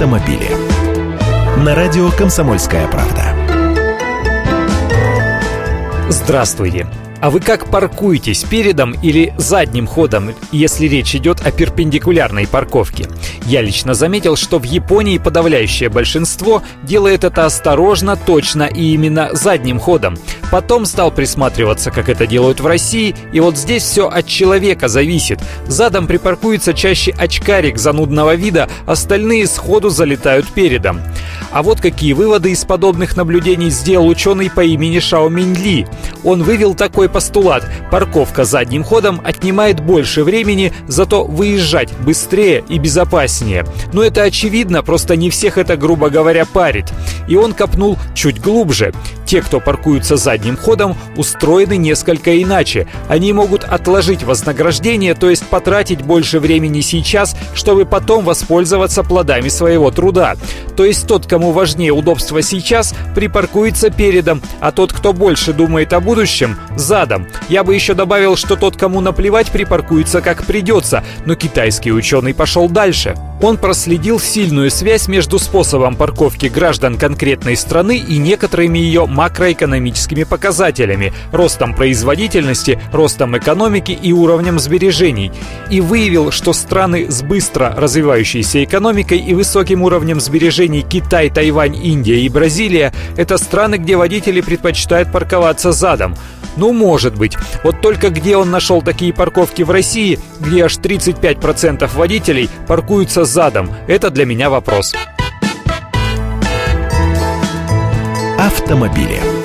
автомобили. На радио «Комсомольская правда». Здравствуйте! А вы как паркуетесь, передом или задним ходом, если речь идет о перпендикулярной парковке? Я лично заметил, что в Японии подавляющее большинство делает это осторожно, точно и именно задним ходом. Потом стал присматриваться, как это делают в России, и вот здесь все от человека зависит. Задом припаркуется чаще очкарик занудного вида, остальные сходу залетают передом. А вот какие выводы из подобных наблюдений сделал ученый по имени Шао Минь Он вывел такой постулат. Парковка задним ходом отнимает больше времени, зато выезжать быстрее и безопаснее. Но это очевидно, просто не всех это, грубо говоря, парит. И он копнул чуть глубже. Те, кто паркуются задним ходом, устроены несколько иначе. Они могут отложить вознаграждение, то есть потратить больше времени сейчас, чтобы потом воспользоваться плодами своего труда. То есть тот, кому важнее удобство сейчас, припаркуется передом, а тот, кто больше думает о будущем, задом. Я бы еще добавил, что тот, кому наплевать, припаркуется как придется, но китайский ученый пошел дальше. Он проследил сильную связь между способом парковки граждан конкретной страны и некоторыми ее макроэкономическими показателями, ростом производительности, ростом экономики и уровнем сбережений. И выявил, что страны с быстро развивающейся экономикой и высоким уровнем сбережений Китай, Тайвань, Индия и Бразилия – это страны, где водители предпочитают парковаться задом. Ну, может быть. Вот только где он нашел такие парковки в России, где аж 35% водителей паркуются задом? Это для меня вопрос. Автомобили.